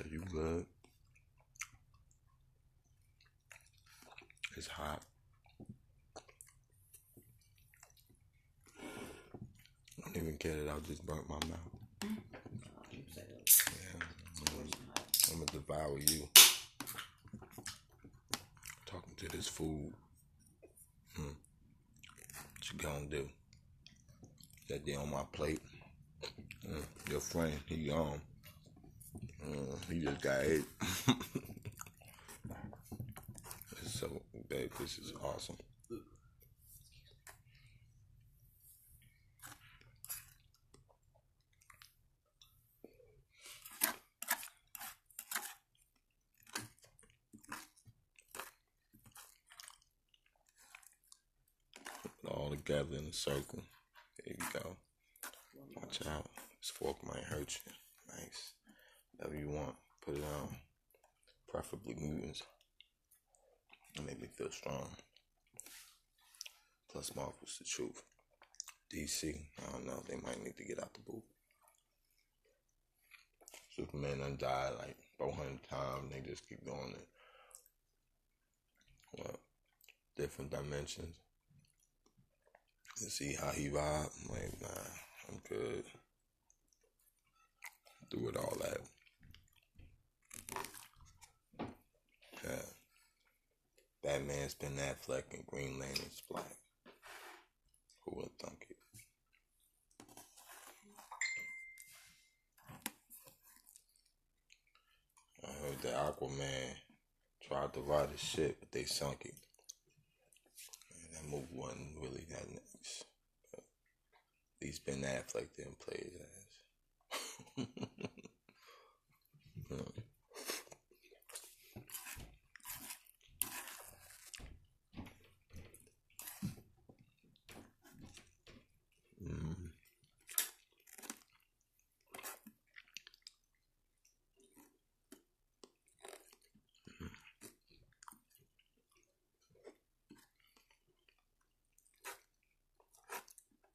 So you good? It's hot. I don't even care that I just burnt my mouth. Yeah, I'm gonna devour you. Talking to this food. Hmm. What you gonna do? That day on my plate. Mm. Your friend, he gone. Mm, he just got hit. so, babe, this is awesome. all together in a circle. There you go. Watch out. This fork might hurt you. Nice. Whatever you want, put it on. Preferably mutants. It make me feel strong. Plus Marvel's the truth. DC, I don't know, they might need to get out the booth. Superman done died like 400 times. They just keep doing it. Well, different dimensions. And see how he vibe. I'm like, nah, I'm good. Do it all that. Batman's been Affleck and Green Lantern's black. Who would thunk it? I heard that Aquaman tried to ride his ship, but they sunk it. And that movie wasn't really that nice. But at least Ben Affleck didn't play his ass.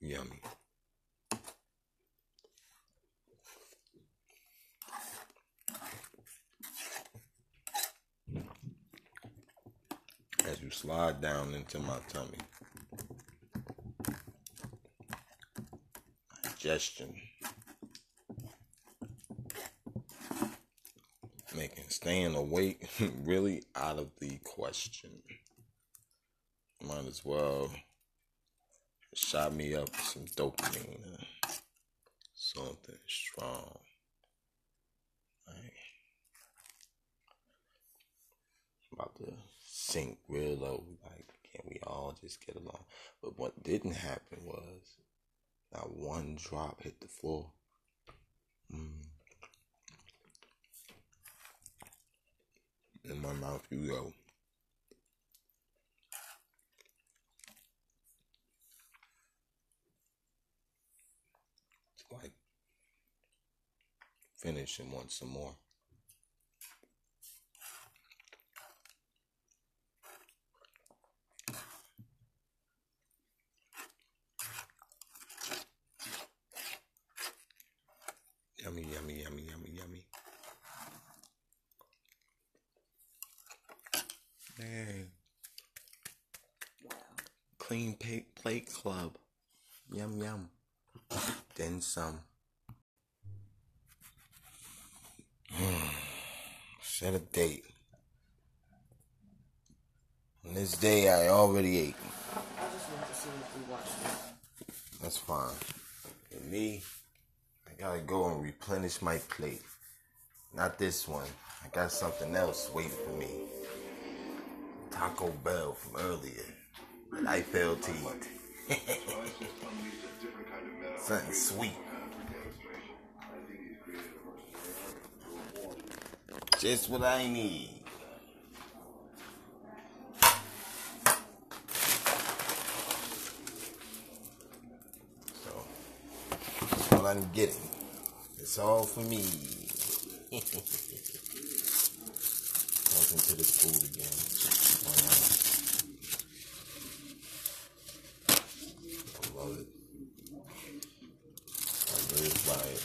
Yummy. As you slide down into my tummy. Digestion. Making staying awake really out of the question. Might as well shot me up with some dopamine. something strong. Like, about to sink real low. Like, can we all just get along? But what didn't happen was not one drop hit the floor. Mm. In my mouth, you go. Like finish and want some more. Yummy, yummy, yummy, yummy, yummy. Dang. Clean pa- plate club. Yum yum. Then some. Hmm. Set a date. On this day, I already ate. I just wanted to see if we. That's fine. And me, I gotta go and replenish my plate. Not this one. I got something else waiting for me. Taco Bell from earlier. But I failed to eat. Something sweet. Just what I need. So, that's what I'm getting. It's all for me. Talking to this food again. Why not? I love it. I live by it.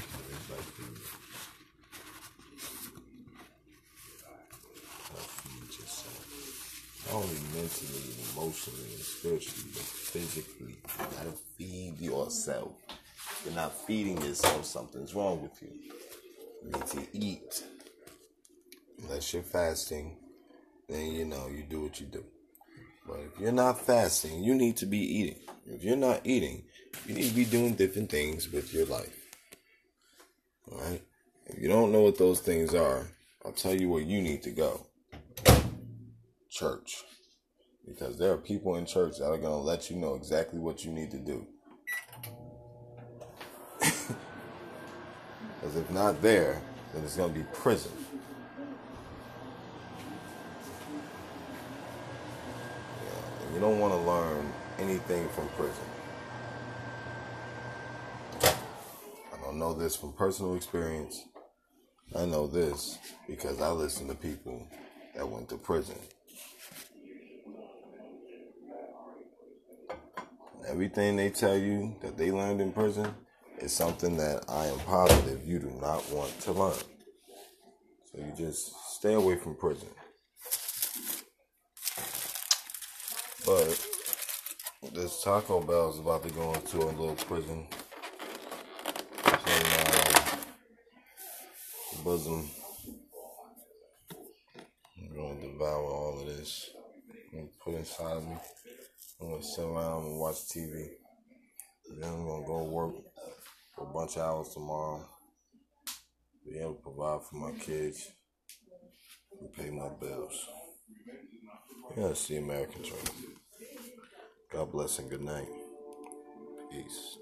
I live by not only mentally and emotionally and spiritually, but physically. You gotta feed yourself. If you're not feeding yourself, something's wrong with you. You need to eat. Unless you're fasting, then you know you do what you do. But if you're not fasting, you need to be eating. If you're not eating, you need to be doing different things with your life. Alright? If you don't know what those things are, I'll tell you where you need to go church. Because there are people in church that are going to let you know exactly what you need to do. Because if not there, then it's going to be prison. Yeah, and you don't want to learn anything from prison. I don't know this from personal experience. I know this because I listen to people that went to prison. Everything they tell you that they learned in prison is something that I am positive you do not want to learn. So you just stay away from prison. But this Taco Bell is about to go into a little prison. So, uh, bosom. I'm going to devour all of this and put inside of me. I'm gonna sit around and watch TV. Then I'm gonna go work for a bunch of hours tomorrow. Be able to provide for my kids and pay my bills. Yeah, that's the American dream. God bless and good night. Peace.